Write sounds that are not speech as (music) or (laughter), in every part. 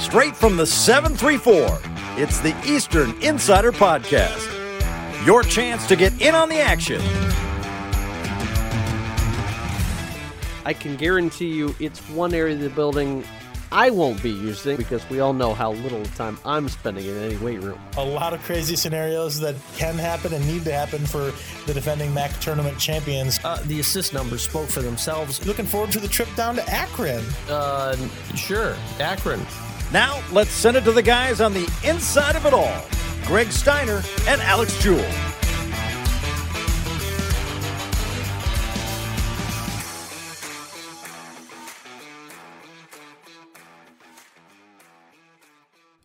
Straight from the 734, it's the Eastern Insider Podcast. Your chance to get in on the action. I can guarantee you it's one area of the building I won't be using because we all know how little time I'm spending in any weight room. A lot of crazy scenarios that can happen and need to happen for the defending MAC tournament champions. Uh, the assist numbers spoke for themselves. Looking forward to the trip down to Akron. Uh, sure, Akron. Now, let's send it to the guys on the inside of it all Greg Steiner and Alex Jewell.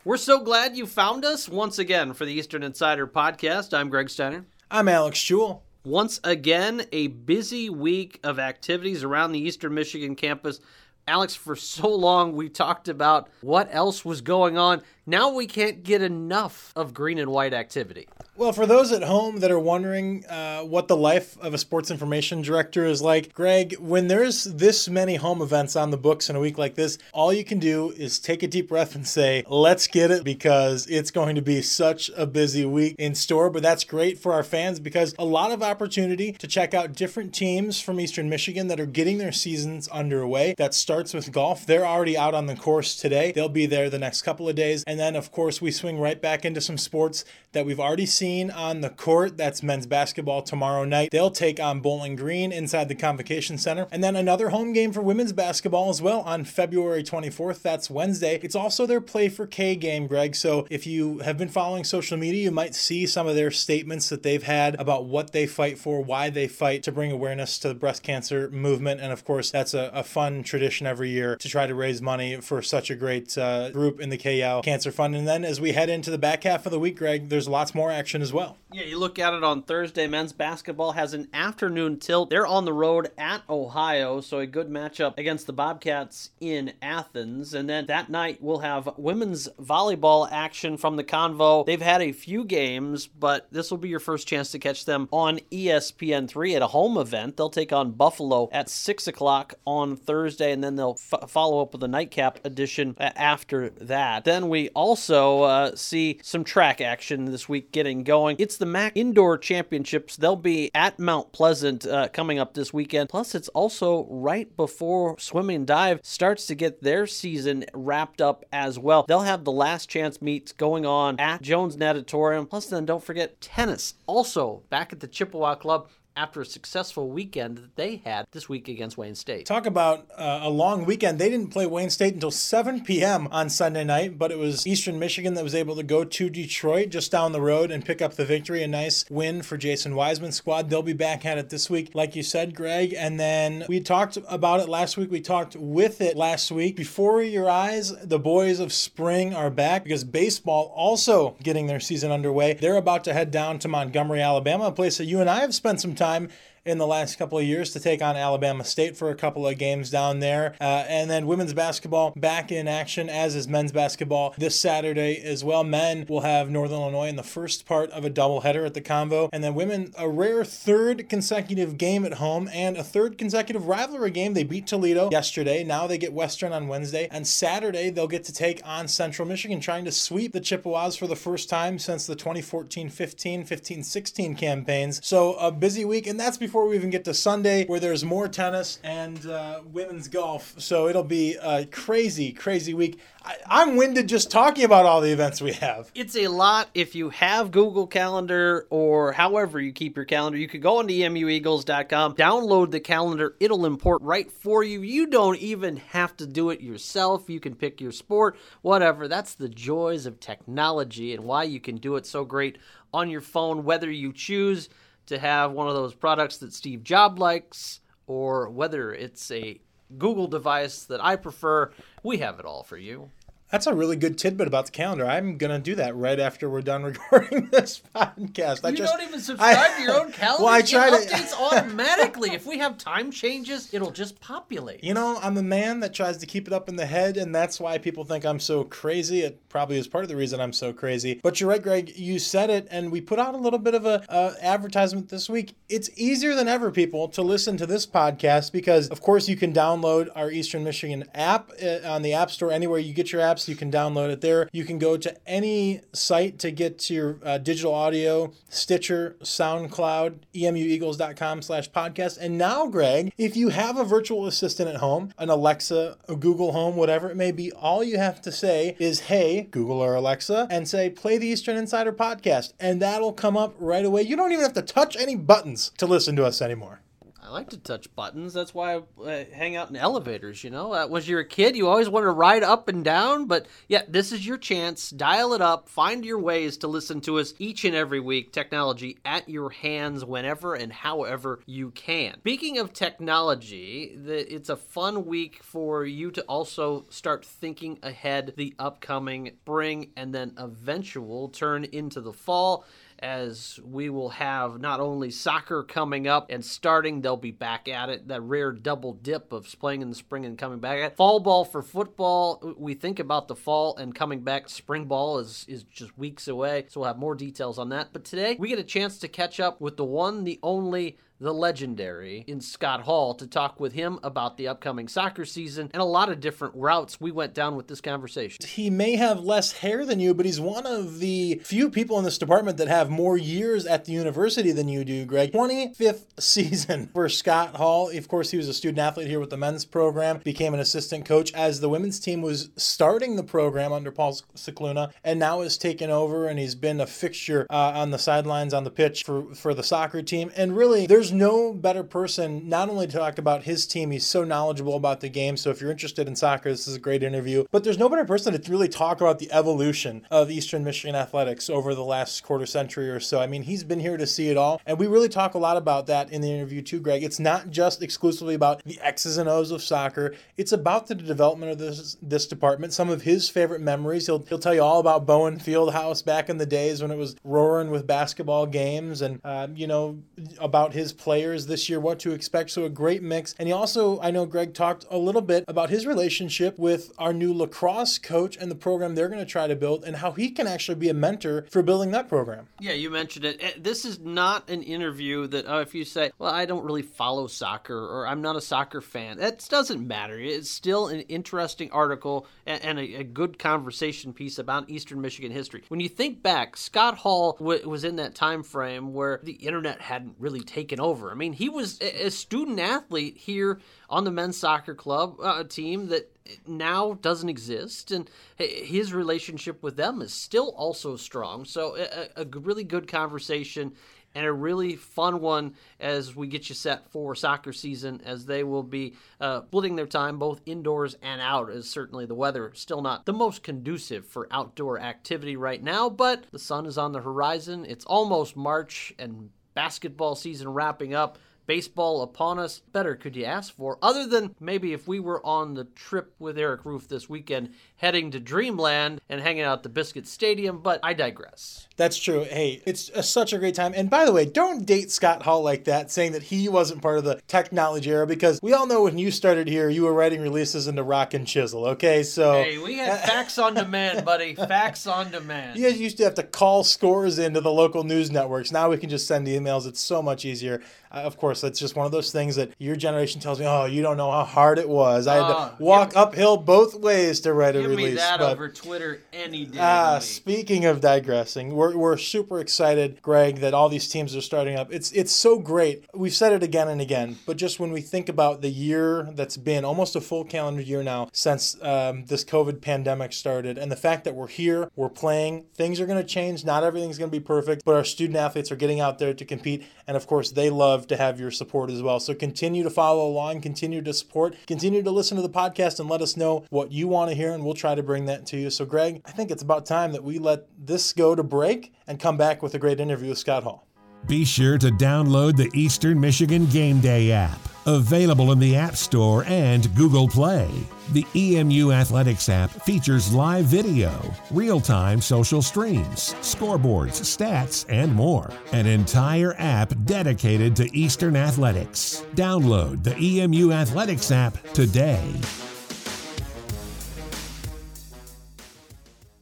We're so glad you found us once again for the Eastern Insider podcast. I'm Greg Steiner. I'm Alex Jewell. Once again, a busy week of activities around the Eastern Michigan campus. Alex, for so long we talked about what else was going on. Now we can't get enough of green and white activity. Well, for those at home that are wondering uh, what the life of a sports information director is like, Greg, when there's this many home events on the books in a week like this, all you can do is take a deep breath and say, let's get it because it's going to be such a busy week in store. But that's great for our fans because a lot of opportunity to check out different teams from Eastern Michigan that are getting their seasons underway. That starts with golf. They're already out on the course today, they'll be there the next couple of days. And then, of course, we swing right back into some sports that we've already seen seen on the court. That's men's basketball tomorrow night. They'll take on Bowling Green inside the Convocation Center. And then another home game for women's basketball as well on February 24th. That's Wednesday. It's also their Play for K game, Greg. So if you have been following social media, you might see some of their statements that they've had about what they fight for, why they fight to bring awareness to the breast cancer movement. And of course, that's a, a fun tradition every year to try to raise money for such a great uh, group in the Kay Yow Cancer Fund. And then as we head into the back half of the week, Greg, there's lots more action as well. Yeah, you look at it on Thursday. Men's basketball has an afternoon tilt. They're on the road at Ohio, so a good matchup against the Bobcats in Athens. And then that night we'll have women's volleyball action from the Convo. They've had a few games, but this will be your first chance to catch them on ESPN3 at a home event. They'll take on Buffalo at 6 o'clock on Thursday, and then they'll f- follow up with a nightcap edition after that. Then we also uh, see some track action this week getting going. It's the MAC Indoor Championships. They'll be at Mount Pleasant uh, coming up this weekend. Plus, it's also right before Swimming and Dive starts to get their season wrapped up as well. They'll have the last chance meets going on at Jones Natatorium. Plus, then don't forget tennis. Also, back at the Chippewa Club after a successful weekend that they had this week against Wayne State. Talk about uh, a long weekend. They didn't play Wayne State until 7 p.m. on Sunday night, but it was Eastern Michigan that was able to go to Detroit just down the road and pick up the victory. A nice win for Jason Wiseman's squad. They'll be back at it this week, like you said, Greg. And then we talked about it last week. We talked with it last week. Before your eyes, the boys of spring are back because baseball also getting their season underway. They're about to head down to Montgomery, Alabama, a place that you and I have spent some time time in the last couple of years to take on Alabama State for a couple of games down there. Uh, and then women's basketball back in action, as is men's basketball this Saturday as well. Men will have Northern Illinois in the first part of a doubleheader at the Convo. And then women, a rare third consecutive game at home and a third consecutive rivalry game. They beat Toledo yesterday. Now they get Western on Wednesday. And Saturday, they'll get to take on Central Michigan, trying to sweep the Chippewas for the first time since the 2014 15, 15 16 campaigns. So a busy week, and that's before before we even get to Sunday, where there's more tennis and uh, women's golf. So it'll be a crazy, crazy week. I, am winded just talking about all the events we have. It's a lot. If you have Google Calendar or however you keep your calendar, you could go on to emueagles.com, download the calendar. It'll import right for you. You don't even have to do it yourself. You can pick your sport, whatever. That's the joys of technology and why you can do it so great on your phone, whether you choose to have one of those products that Steve Jobs likes, or whether it's a Google device that I prefer, we have it all for you. That's a really good tidbit about the calendar. I'm gonna do that right after we're done (laughs) recording this podcast. I you just, don't even subscribe I, to your own calendar. (laughs) Well, I try it to updates automatically. if we have time changes, it'll just populate. You know, I'm a man that tries to keep it up in the head, and that's why people think I'm so crazy. It probably is part of the reason I'm so crazy. But you're right, Greg. You said it, and we put out a little bit of a uh, advertisement this week. It's easier than ever, people, to listen to this podcast because, of course, you can download our Eastern Michigan app uh, on the App Store anywhere you get your app You can download it there. You can go to any site to get to your uh, digital audio, Stitcher, SoundCloud, emueagles.com slash podcast. And now, Greg, if you have a virtual assistant at home, an Alexa, a Google Home, whatever it may be, all you have to say is, hey, Google or Alexa, and say, play the Eastern Insider podcast. And that'll come up right away. You don't even have to touch any buttons to listen to us anymore. I like to touch buttons. That's why I uh, hang out in elevators, you know. Uh, was you a kid, you always wanted to ride up and down, but yeah, this is your chance. Dial it up. Find your ways to listen to us each and every week. Technology at your hands whenever and however you can. Speaking of technology, the, it's a fun week for you to also start thinking ahead the upcoming spring and then eventual turn into the fall as we will have not only soccer coming up and starting, they'll be back at it. That rare double dip of playing in the spring and coming back at fall ball for football. We think about the fall and coming back. Spring ball is is just weeks away, so we'll have more details on that. But today we get a chance to catch up with the one, the only the legendary, in Scott Hall to talk with him about the upcoming soccer season and a lot of different routes we went down with this conversation. He may have less hair than you, but he's one of the few people in this department that have more years at the university than you do, Greg. 25th season (laughs) for Scott Hall. Of course, he was a student athlete here with the men's program, became an assistant coach as the women's team was starting the program under Paul Scicluna, and now has taken over and he's been a fixture uh, on the sidelines, on the pitch for, for the soccer team. And really, there's there's no better person not only to talk about his team, he's so knowledgeable about the game. So if you're interested in soccer, this is a great interview. But there's no better person to really talk about the evolution of Eastern Michigan athletics over the last quarter century or so. I mean, he's been here to see it all. And we really talk a lot about that in the interview too, Greg. It's not just exclusively about the X's and O's of soccer. It's about the development of this this department. Some of his favorite memories. He'll he'll tell you all about Bowen Fieldhouse back in the days when it was roaring with basketball games, and uh, you know about his players this year, what to expect. So a great mix. And he also, I know Greg talked a little bit about his relationship with our new lacrosse coach and the program they're going to try to build and how he can actually be a mentor for building that program. Yeah, you mentioned it. This is not an interview that uh, if you say, well, I don't really follow soccer or I'm not a soccer fan, that doesn't matter. It's still an interesting article and, a, good conversation piece about Eastern Michigan history. When you think back, Scott Hall was in that time frame where the internet hadn't really taken over. I mean, he was a student athlete here on the men's soccer club uh, team that now doesn't exist, and his relationship with them is still also strong. So, a, a really good conversation and a really fun one as we get you set for soccer season as they will be uh, splitting their time both indoors and out as certainly the weather still not the most conducive for outdoor activity right now but the sun is on the horizon it's almost march and basketball season wrapping up, baseball upon us. Better could you ask for? Other than maybe if we were on the trip with Eric Roof this weekend, heading to Dreamland and hanging out at the Biscuit Stadium, but I digress. That's true. Hey, it's a, such a great time. And by the way, don't date Scott Hall like that, saying that he wasn't part of the technology era, because we all know when you started here, you were writing releases into Rock and Chisel. Okay, so hey, we had (laughs) fax on demand, buddy. Fax on demand. You guys used to have to call scores into the local news networks. Now we can just send emails. It's so much easier. Uh, of course, it's just one of those things that your generation tells me, "Oh, you don't know how hard it was. I had to oh, walk uphill both ways to write a give release." Give me that but, over Twitter any day. Ah, speaking of digressing, we're we're, we're super excited, Greg, that all these teams are starting up. It's it's so great. We've said it again and again, but just when we think about the year that's been almost a full calendar year now since um, this COVID pandemic started, and the fact that we're here, we're playing, things are going to change. Not everything's going to be perfect, but our student athletes are getting out there to compete, and of course, they love to have your support as well. So continue to follow along, continue to support, continue to listen to the podcast, and let us know what you want to hear, and we'll try to bring that to you. So, Greg, I think it's about time that we let this go to break and come back with a great interview with Scott Hall. Be sure to download the Eastern Michigan Game Day app, available in the App Store and Google Play. The EMU Athletics app features live video, real time social streams, scoreboards, stats, and more. An entire app dedicated to Eastern athletics. Download the EMU Athletics app today.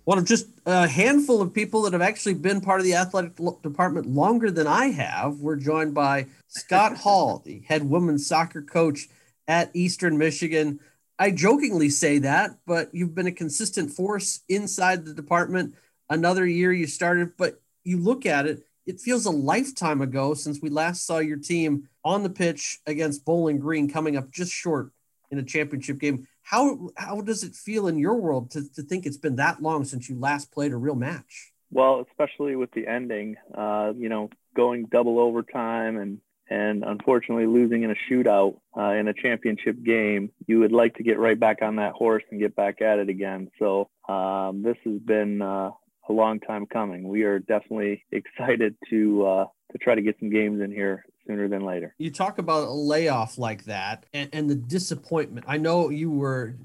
One of just a handful of people that have actually been part of the athletic department longer than I have. We're joined by Scott (laughs) Hall, the head women's soccer coach at Eastern Michigan. I jokingly say that, but you've been a consistent force inside the department. Another year you started, but you look at it, it feels a lifetime ago since we last saw your team on the pitch against Bowling Green coming up just short in a championship game. How how does it feel in your world to, to think it's been that long since you last played a real match? Well, especially with the ending, uh, you know, going double overtime and and unfortunately losing in a shootout uh, in a championship game, you would like to get right back on that horse and get back at it again. So um, this has been uh, a long time coming. We are definitely (laughs) excited to uh, to try to get some games in here sooner than later. You talk about a layoff like that and, and the disappointment. I know you were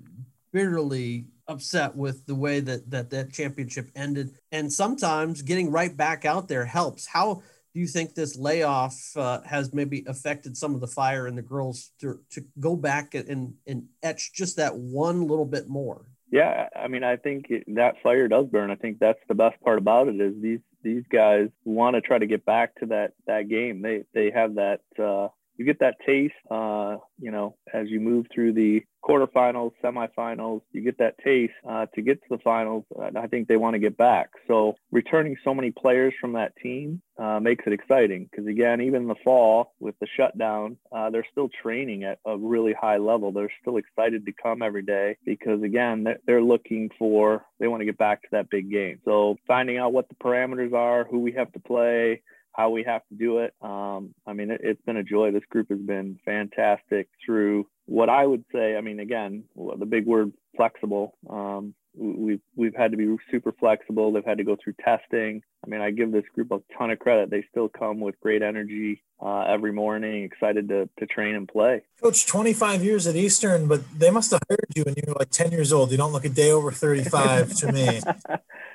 bitterly upset with the way that, that that championship ended, and sometimes getting right back out there helps. How do you think this layoff uh, has maybe affected some of the fire in the girls to, to go back and, and etch just that one little bit more? Yeah, I mean, I think it, that fire does burn. I think that's the best part about it is these these guys want to try to get back to that that game. They they have that uh, you get that taste, uh, you know, as you move through the quarterfinals, semifinals, you get that taste uh, to get to the finals. I think they want to get back. So returning so many players from that team uh, makes it exciting because again, even in the fall with the shutdown, uh, they're still training at a really high level. They're still excited to come every day because again, they're looking for they want to get back to that big game. So finding out what the parameters are, who we have to play how we have to do it. Um, I mean, it, has been a joy. This group has been fantastic through what I would say. I mean, again, the big word flexible. Um, we've we've had to be super flexible. They've had to go through testing. I mean, I give this group a ton of credit. They still come with great energy uh, every morning, excited to to train and play. Coach, 25 years at Eastern, but they must have hired you when you were like 10 years old. You don't look a day over 35 to me. (laughs)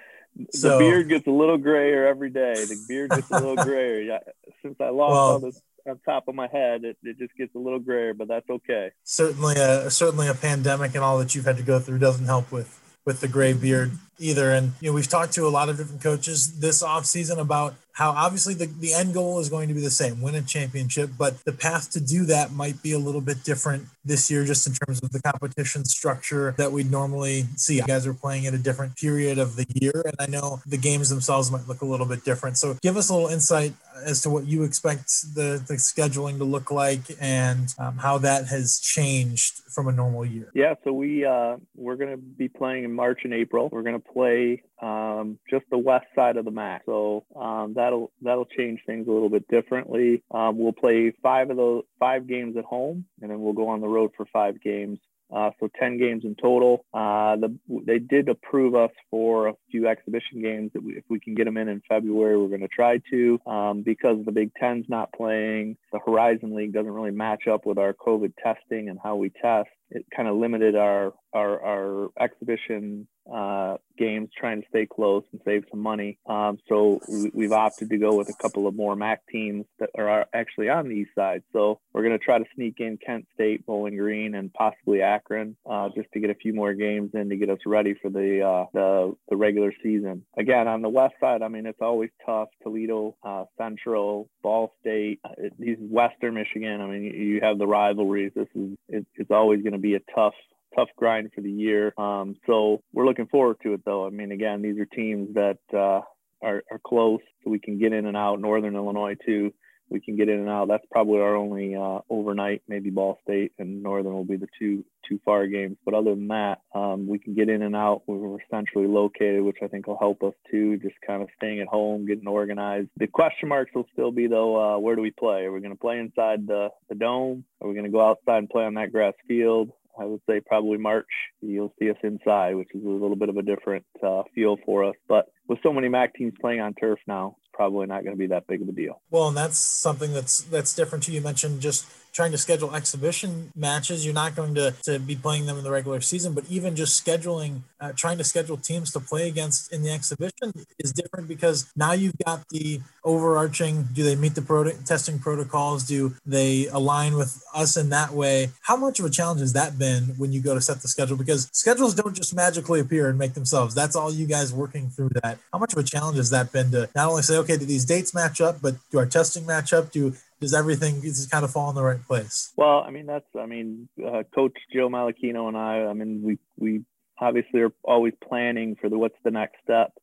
So, the beard gets a little grayer every day. The beard gets a little (laughs) grayer. Since I lost well, all this on top of my head, it, it just gets a little grayer, but that's okay. Certainly, a certainly a pandemic and all that you've had to go through doesn't help with with the gray beard either. And you know, we've talked to a lot of different coaches this off season about how obviously the, the end goal is going to be the same win a championship but the path to do that might be a little bit different this year just in terms of the competition structure that we'd normally see you guys are playing at a different period of the year and i know the games themselves might look a little bit different so give us a little insight as to what you expect the, the scheduling to look like and um, how that has changed from a normal year yeah so we uh, we're going to be playing in march and april we're going to play um, just the west side of the MAC. So um, that'll that'll change things a little bit differently. Um, we'll play five of those five games at home, and then we'll go on the road for five games uh, so 10 games in total. Uh, the, they did approve us for a few exhibition games that we, if we can get them in in February, we're going to try to. Um, because the Big Ten's not playing, the Horizon League doesn't really match up with our COVID testing and how we test. It kind of limited our our, our exhibition uh, games, trying to stay close and save some money. Um, so we, have opted to go with a couple of more MAC teams that are actually on the east side. So we're going to try to sneak in Kent State, Bowling Green, and possibly Akron uh, just to get a few more games in to get us ready for the, uh, the the regular season. Again, on the west side, I mean, it's always tough. Toledo, uh, Central, Ball State, uh, these Western Michigan. I mean, you have the rivalries. This is it, it's always going to be a tough tough grind for the year. Um, so we're looking forward to it, though. I mean, again, these are teams that uh, are, are close, so we can get in and out. Northern Illinois too, we can get in and out. That's probably our only uh, overnight. Maybe Ball State and Northern will be the two two far games. But other than that, um, we can get in and out. We're centrally located, which I think will help us too. Just kind of staying at home, getting organized. The question marks will still be though. Uh, where do we play? Are we going to play inside the the dome? Are we going to go outside and play on that grass field? I would say probably March. You'll see us inside, which is a little bit of a different uh, feel for us. But with so many MAC teams playing on turf now, probably not going to be that big of a deal. Well, and that's something that's that's different too. You mentioned just trying to schedule exhibition matches. You're not going to, to be playing them in the regular season, but even just scheduling, uh, trying to schedule teams to play against in the exhibition is different because now you've got the overarching do they meet the pro- testing protocols? Do they align with us in that way? How much of a challenge has that been when you go to set the schedule? Because schedules don't just magically appear and make themselves. That's all you guys working through that. How much of a challenge has that been to not only say, okay, do these dates match up, but do our testing match up? Do does everything just kind of fall in the right place? Well, I mean, that's, I mean, uh, Coach Joe Malachino and I, I mean, we, we obviously are always planning for the what's the next step.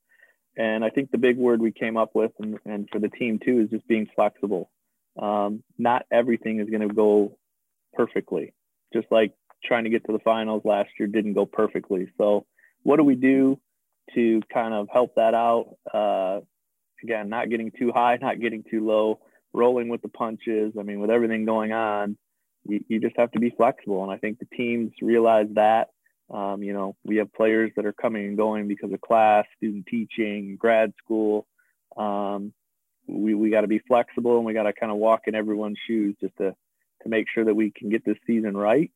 And I think the big word we came up with, and, and for the team too, is just being flexible. Um, not everything is going to go perfectly, just like trying to get to the finals last year didn't go perfectly. So, what do we do to kind of help that out? Uh, again, not getting too high, not getting too low, rolling with the punches. I mean, with everything going on, you, you just have to be flexible. And I think the teams realize that. Um, you know, we have players that are coming and going because of class, student teaching, grad school. Um, we we got to be flexible and we got to kind of walk in everyone's shoes just to to make sure that we can get this season right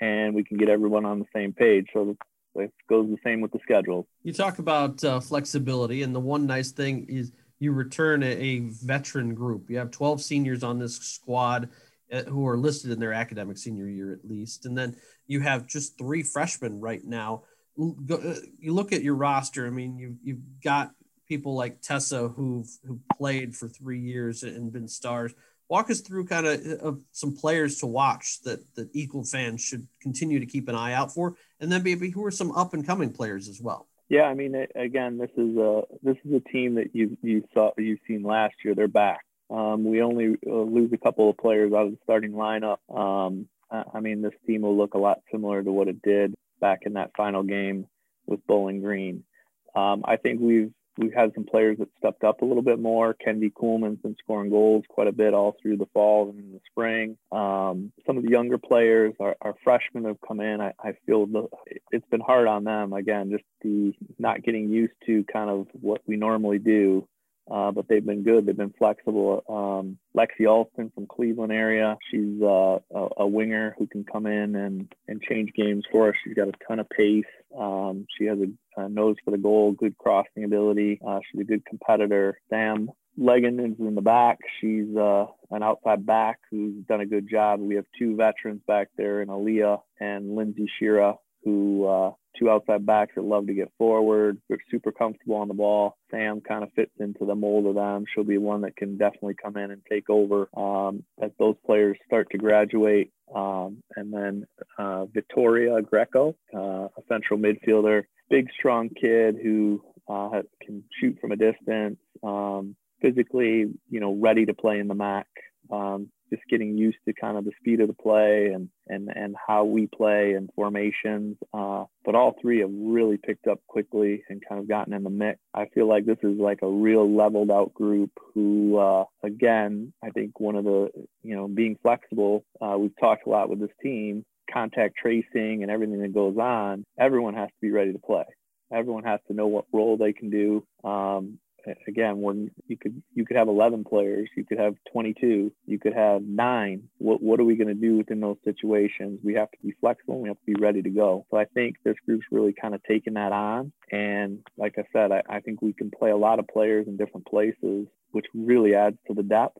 and we can get everyone on the same page. So it goes the same with the schedule. You talk about uh, flexibility, and the one nice thing is you return a, a, veteran group. You have 12 seniors on this squad uh, who are listed in their academic senior year at least, and then you have just three freshmen right now. Uh, you look at your roster. I mean, you've you've got people like Tessa who've who played for three years and been stars walk us through kind of, of some players to watch that that Eagle fans should continue to keep an eye out for, and then maybe who are some up and coming players as well. Yeah, I mean, again, this is a this is a team that you you saw you've seen last year. They're back. Um, we only uh, lose a couple of players out of the starting lineup. Um, I mean, this team will look a lot similar to what it did back in that final game with Bowling Green. Um, I think we've we've had some players that stepped up a little bit more. Kendi Coolman's been scoring goals quite a bit all through the fall and in the spring. Um, some of the younger players, our, our freshmen have come in. I, I feel the, it's been hard on them again, just the not getting used to kind of what we normally do uh, but they've been good. They've been flexible. Um, Lexi Alston from Cleveland area. She's uh, a, a, winger who can come in and, and change games for us. She's got a ton of pace. Um, she has a, a, nose for the goal, good crossing ability. Uh, she's a good competitor. Sam Legan is in the back. She's uh, an outside back who's done a good job. We have two veterans back there in Aaliyah and Lindsay Shira who uh, two outside backs that love to get forward. They're super comfortable on the ball. Sam kind of fits into the mold of them. She'll be one that can definitely come in and take over um, as those players start to graduate. Um, and then uh, Victoria Greco, uh, a central midfielder, big, strong kid who uh, can shoot from a distance. Um, physically, you know, ready to play in the MAC. Um, just getting used to kind of the speed of the play and and and how we play and formations. Uh, but all three have really picked up quickly and kind of gotten in the mix. I feel like this is like a real leveled out group who, uh, again, I think one of the you know being flexible. Uh, we've talked a lot with this team, contact tracing and everything that goes on. Everyone has to be ready to play everyone has to know what role they can do. Um, again when you could you could have 11 players you could have 22 you could have nine. What, what are we going to do within those situations? We have to be flexible we have to be ready to go. So i think this group's really kind of taken that on. And like i said I, I think we can play a lot of players in different places which really adds to the depth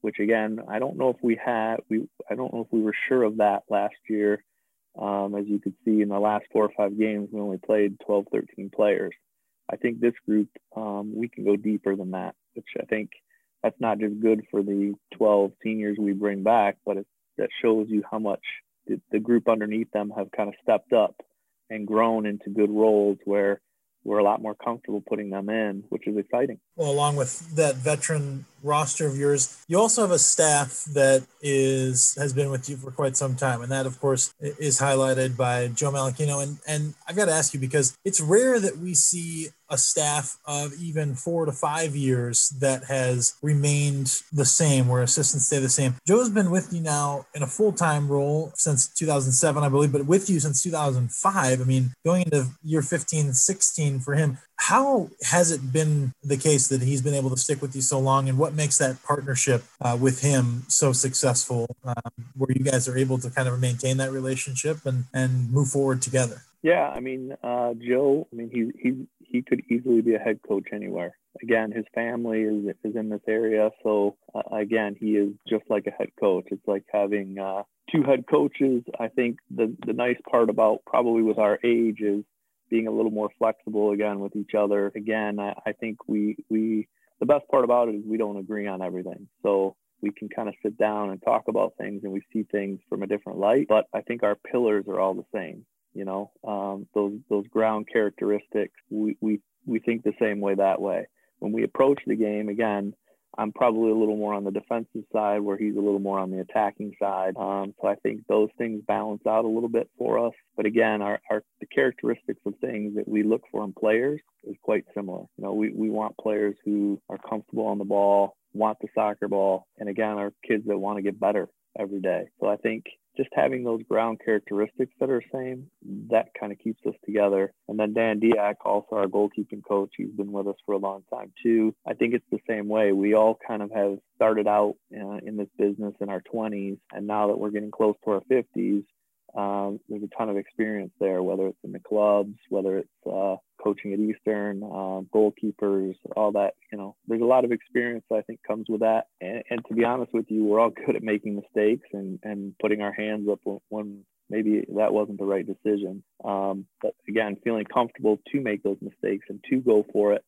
which again i don't know if we had we i don't know if we were sure of that last year. Um, as you could see in the last four or five games we only played 12 13 players I think this group, um, we can go deeper than that, which I think that's not just good for the 12 seniors we bring back, but it, that shows you how much the, the group underneath them have kind of stepped up and grown into good roles where we're a lot more comfortable putting them in, which is exciting. Well, along with that veteran roster of yours, you also have a staff that is has been with you for quite some time, and that, of course, is highlighted by Joe Malachino. And and I've got to ask you because it's rare that we see a staff of even four to five years that has remained the same, where assistants stay the same. Joe's been with you now in a full time role since 2007, I believe, but with you since 2005. I mean, going into year 15, 16 for him. How has it been the case that he's been able to stick with you so long, and what makes that partnership uh, with him so successful, um, where you guys are able to kind of maintain that relationship and and move forward together? Yeah, I mean, uh, Joe. I mean, he he he could easily be a head coach anywhere. Again, his family is is in this area, so uh, again, he is just like a head coach. It's like having uh, two head coaches. I think the the nice part about probably with our age is being a little more flexible again with each other. Again, I, I think we we the best part about it is we don't agree on everything. So we can kind of sit down and talk about things and we see things from a different light. But I think our pillars are all the same. You know, um, those those ground characteristics, we, we we think the same way that way. When we approach the game, again, I'm probably a little more on the defensive side, where he's a little more on the attacking side. Um, so I think those things balance out a little bit for us. But again, our, our the characteristics of things that we look for in players is quite similar. You know, we, we want players who are comfortable on the ball, want the soccer ball, and again, are kids that want to get better every day. So I think just having those ground characteristics that are same, that kind of keeps us together. And then Dan Diak, also our goalkeeping coach, he's been with us for a long time too. I think it's the same way. We all kind of have started out uh, in this business in our 20s, and now that we're getting close to our 50s, um, there's a ton of experience there, whether it's in the clubs, whether it's uh, coaching at Eastern, uh, goalkeepers, all that. You know, there's a lot of experience I think comes with that. And, and to be honest with you, we're all good at making mistakes and and putting our hands up when maybe that wasn't the right decision. Um, but again, feeling comfortable to make those mistakes and to go for it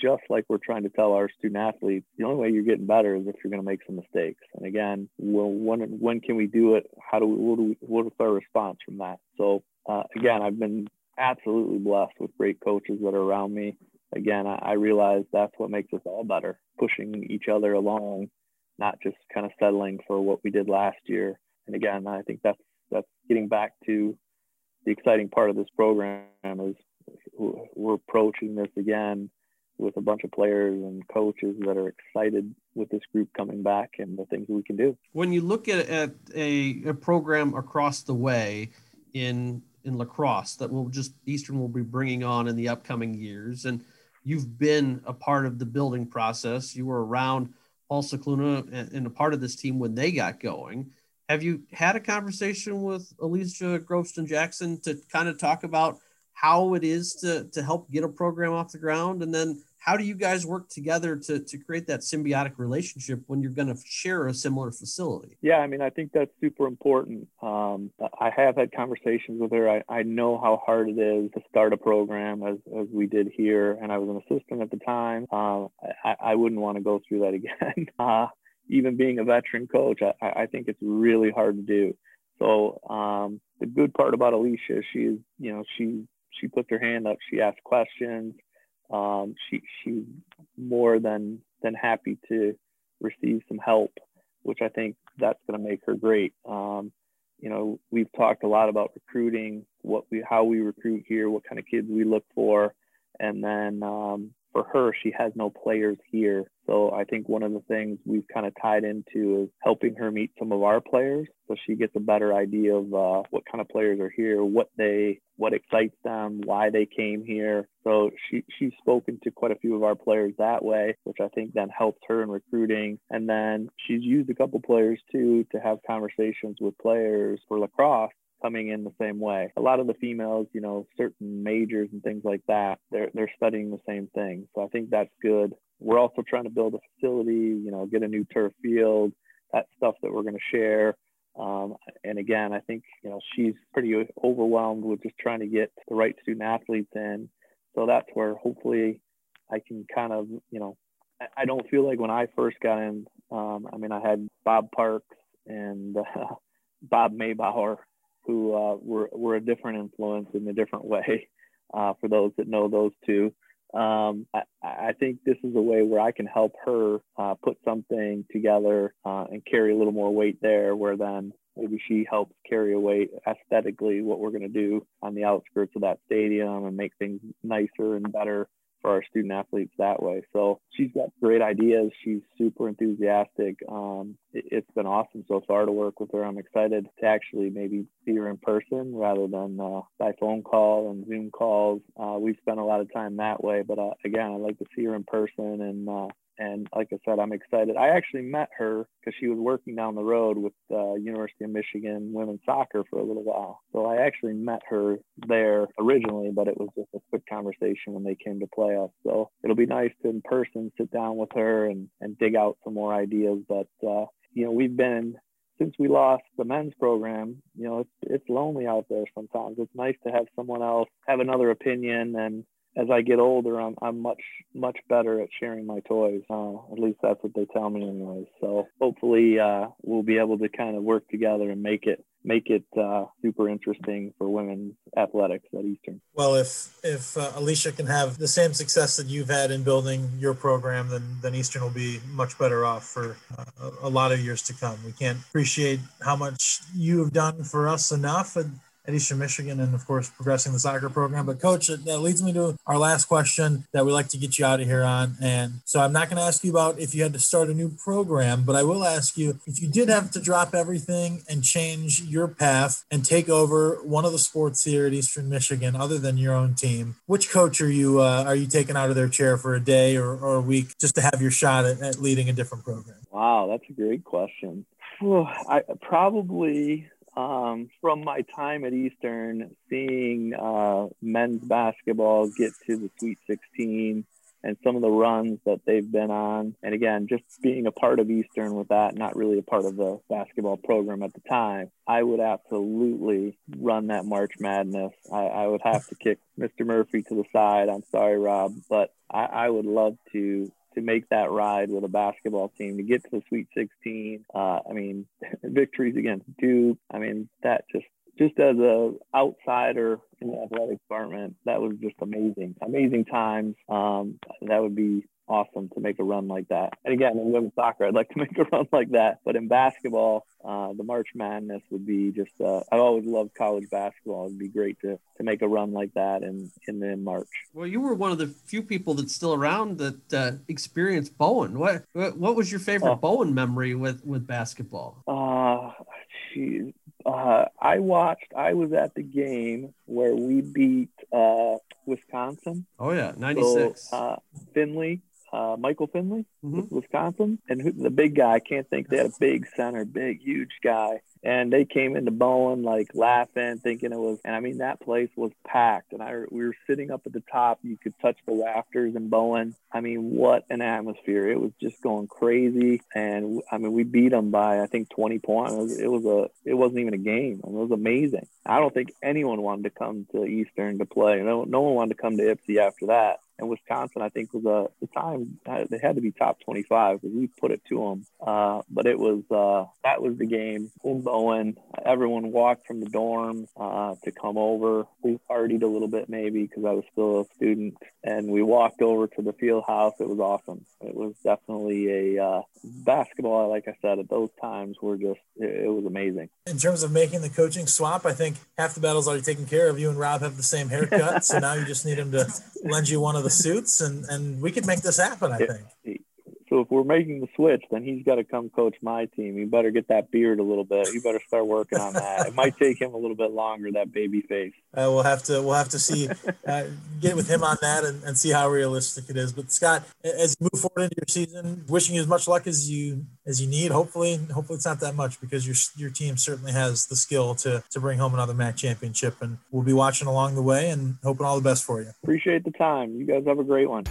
just like we're trying to tell our student athletes, the only way you're getting better is if you're going to make some mistakes. And again, well, when when can we do it? How do we what, do we, what is our response from that? So uh, again, I've been absolutely blessed with great coaches that are around me. Again, I, I realize that's what makes us all better, pushing each other along, not just kind of settling for what we did last year. And again, I think that's that's getting back to the exciting part of this program is we're approaching this again with a bunch of players and coaches that are excited with this group coming back and the things we can do. When you look at, at a, a program across the way in in lacrosse that will just Eastern will be bringing on in the upcoming years, and you've been a part of the building process. You were around Paul Scicluna and, and a part of this team when they got going. Have you had a conversation with Alicia Groveston Jackson to kind of talk about how it is to to help get a program off the ground, and then how do you guys work together to, to create that symbiotic relationship when you're going to share a similar facility? Yeah, I mean, I think that's super important. Um, I have had conversations with her. I, I know how hard it is to start a program as, as we did here, and I was an assistant at the time. Uh, I, I wouldn't want to go through that (laughs) again. Uh, even being a veteran coach, I, I think it's really hard to do. So um, the good part about Alicia, she's you know she she puts her hand up, she asks questions um, she she's more than than happy to receive some help, which I think that's going to make her great. Um, you know, we've talked a lot about recruiting, what we how we recruit here, what kind of kids we look for, and then um, for her, she has no players here. So I think one of the things we've kind of tied into is helping her meet some of our players, so she gets a better idea of uh, what kind of players are here, what they, what excites them, why they came here. So she she's spoken to quite a few of our players that way, which I think then helps her in recruiting. And then she's used a couple players too to have conversations with players for lacrosse coming in the same way. A lot of the females, you know, certain majors and things like that, they're they're studying the same thing. So I think that's good. We're also trying to build a facility, you know, get a new turf field, that stuff that we're going to share. Um, and again, I think you know she's pretty overwhelmed with just trying to get the right student athletes in. So that's where hopefully I can kind of you know I don't feel like when I first got in. Um, I mean, I had Bob Parks and uh, (laughs) Bob Maybauer who uh, were, were a different influence in a different way (laughs) uh, for those that know those two. Um, I, I, think this is a way where I can help her uh, put something together uh, and carry a little more weight there, where then maybe she helps carry away aesthetically what we're going to do on the outskirts of that stadium and make things nicer and better for our student athletes that way. So she's got great ideas. She's super enthusiastic. Um, it, has been awesome so far to work with her. I'm excited to actually maybe see her in person rather than uh, by phone call and Zoom calls. Uh, we've spent a lot of time that way, but uh, again, I'd like to see her in person and uh, and like I said, I'm excited. I actually met her because she was working down the road with uh, University of Michigan women's soccer for a little while. So I actually met her there originally, but it was just a quick conversation when they came to play us. So it'll be nice to in person sit down with her and, and dig out some more ideas. But, uh, you know, we've been since we lost the men's program, you know, it's it's lonely out there sometimes. It's nice to have someone else have another opinion and as I get older, I'm I'm much much better at sharing my toys. Uh, at least that's what they tell me, anyways. So hopefully, uh, we'll be able to kind of work together and make it make it uh, super interesting for women's athletics at Eastern. Well, if if uh, Alicia can have the same success that you've had in building your program, then then Eastern will be much better off for uh, a lot of years to come. We can't appreciate how much you have done for us enough, and at Eastern Michigan and, of course, progressing the soccer program. But, Coach, that leads me to our last question that we like to get you out of here on. And so I'm not going to ask you about if you had to start a new program, but I will ask you if you did have to drop everything and change your path and take over one of the sports here at Eastern Michigan other than your own team, which coach are you uh, are you taking out of their chair for a day or, or a week just to have your shot at, at leading a different program? Wow, that's a great question. Well, I probably um, from my time at Eastern, seeing uh, men's basketball get to the Sweet 16 and some of the runs that they've been on. And again, just being a part of Eastern with that, not really a part of the basketball program at the time, I would absolutely run that March Madness. I, I would have to kick Mr. Murphy to the side. I'm sorry, Rob, but I, I would love to to make that ride with a basketball team to get to the Sweet 16. Uh, I mean, (laughs) victories against Duke. I mean, that just just as a outsider in the athletic department, that was just amazing, amazing times. Um, that would be awesome to make a run like that. And again, in women's soccer, I'd like to (laughs) make a run like that. But in basketball, uh, the March Madness would be just. Uh, I've always loved college basketball. It'd be great to to make a run like that in in, in March. Well, you were one of the few people that's still around that uh, experienced Bowen. What what was your favorite oh. Bowen memory with with basketball? Uh, geez. Uh, I watched. I was at the game where we beat uh, Wisconsin. Oh yeah, ninety six. So, uh, Finley uh, Michael Finley, mm-hmm. Wisconsin, and who, the big guy. I can't think they had a big center, big, huge guy, and they came into Bowen like laughing, thinking it was. And I mean, that place was packed, and I we were sitting up at the top. You could touch the rafters in Bowen. I mean, what an atmosphere! It was just going crazy, and I mean, we beat them by I think 20 points. It was, it was a, it wasn't even a game. I mean, it was amazing. I don't think anyone wanted to come to Eastern to play. No, no one wanted to come to Ypsi after that and Wisconsin, I think was a uh, the time they had to be top 25 because we put it to them. Uh, but it was uh, that was the game in Bowen. Everyone walked from the dorm uh, to come over. We partied a little bit maybe because I was still a student, and we walked over to the field house. It was awesome. It was definitely a uh, basketball. Like I said, at those times were just it, it was amazing. In terms of making the coaching swap, I think half the battle's already taken care of. You and Rob have the same haircut, so now you just need him to lend you one of the suits, and and we could make this happen. I think. So if we're making the switch, then he's got to come coach my team. He better get that beard a little bit. He better start working on that. it might take him a little bit longer that baby face. Uh, we'll have to we'll have to see uh, get with him on that and, and see how realistic it is. But Scott, as you move forward into your season, wishing you as much luck as you as you need. Hopefully, hopefully it's not that much because your your team certainly has the skill to to bring home another MAC championship. And we'll be watching along the way and hoping all the best for you. Appreciate the time. You guys have a great one.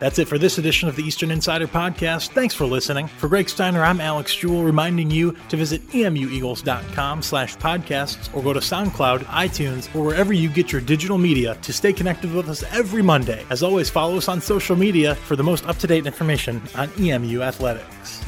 That's it for this edition of the Eastern Insider Podcast. Thanks for listening. For Greg Steiner, I'm Alex Jewell, reminding you to visit emueagles.com slash podcasts or go to SoundCloud, iTunes, or wherever you get your digital media to stay connected with us every Monday. As always, follow us on social media for the most up-to-date information on EMU athletics.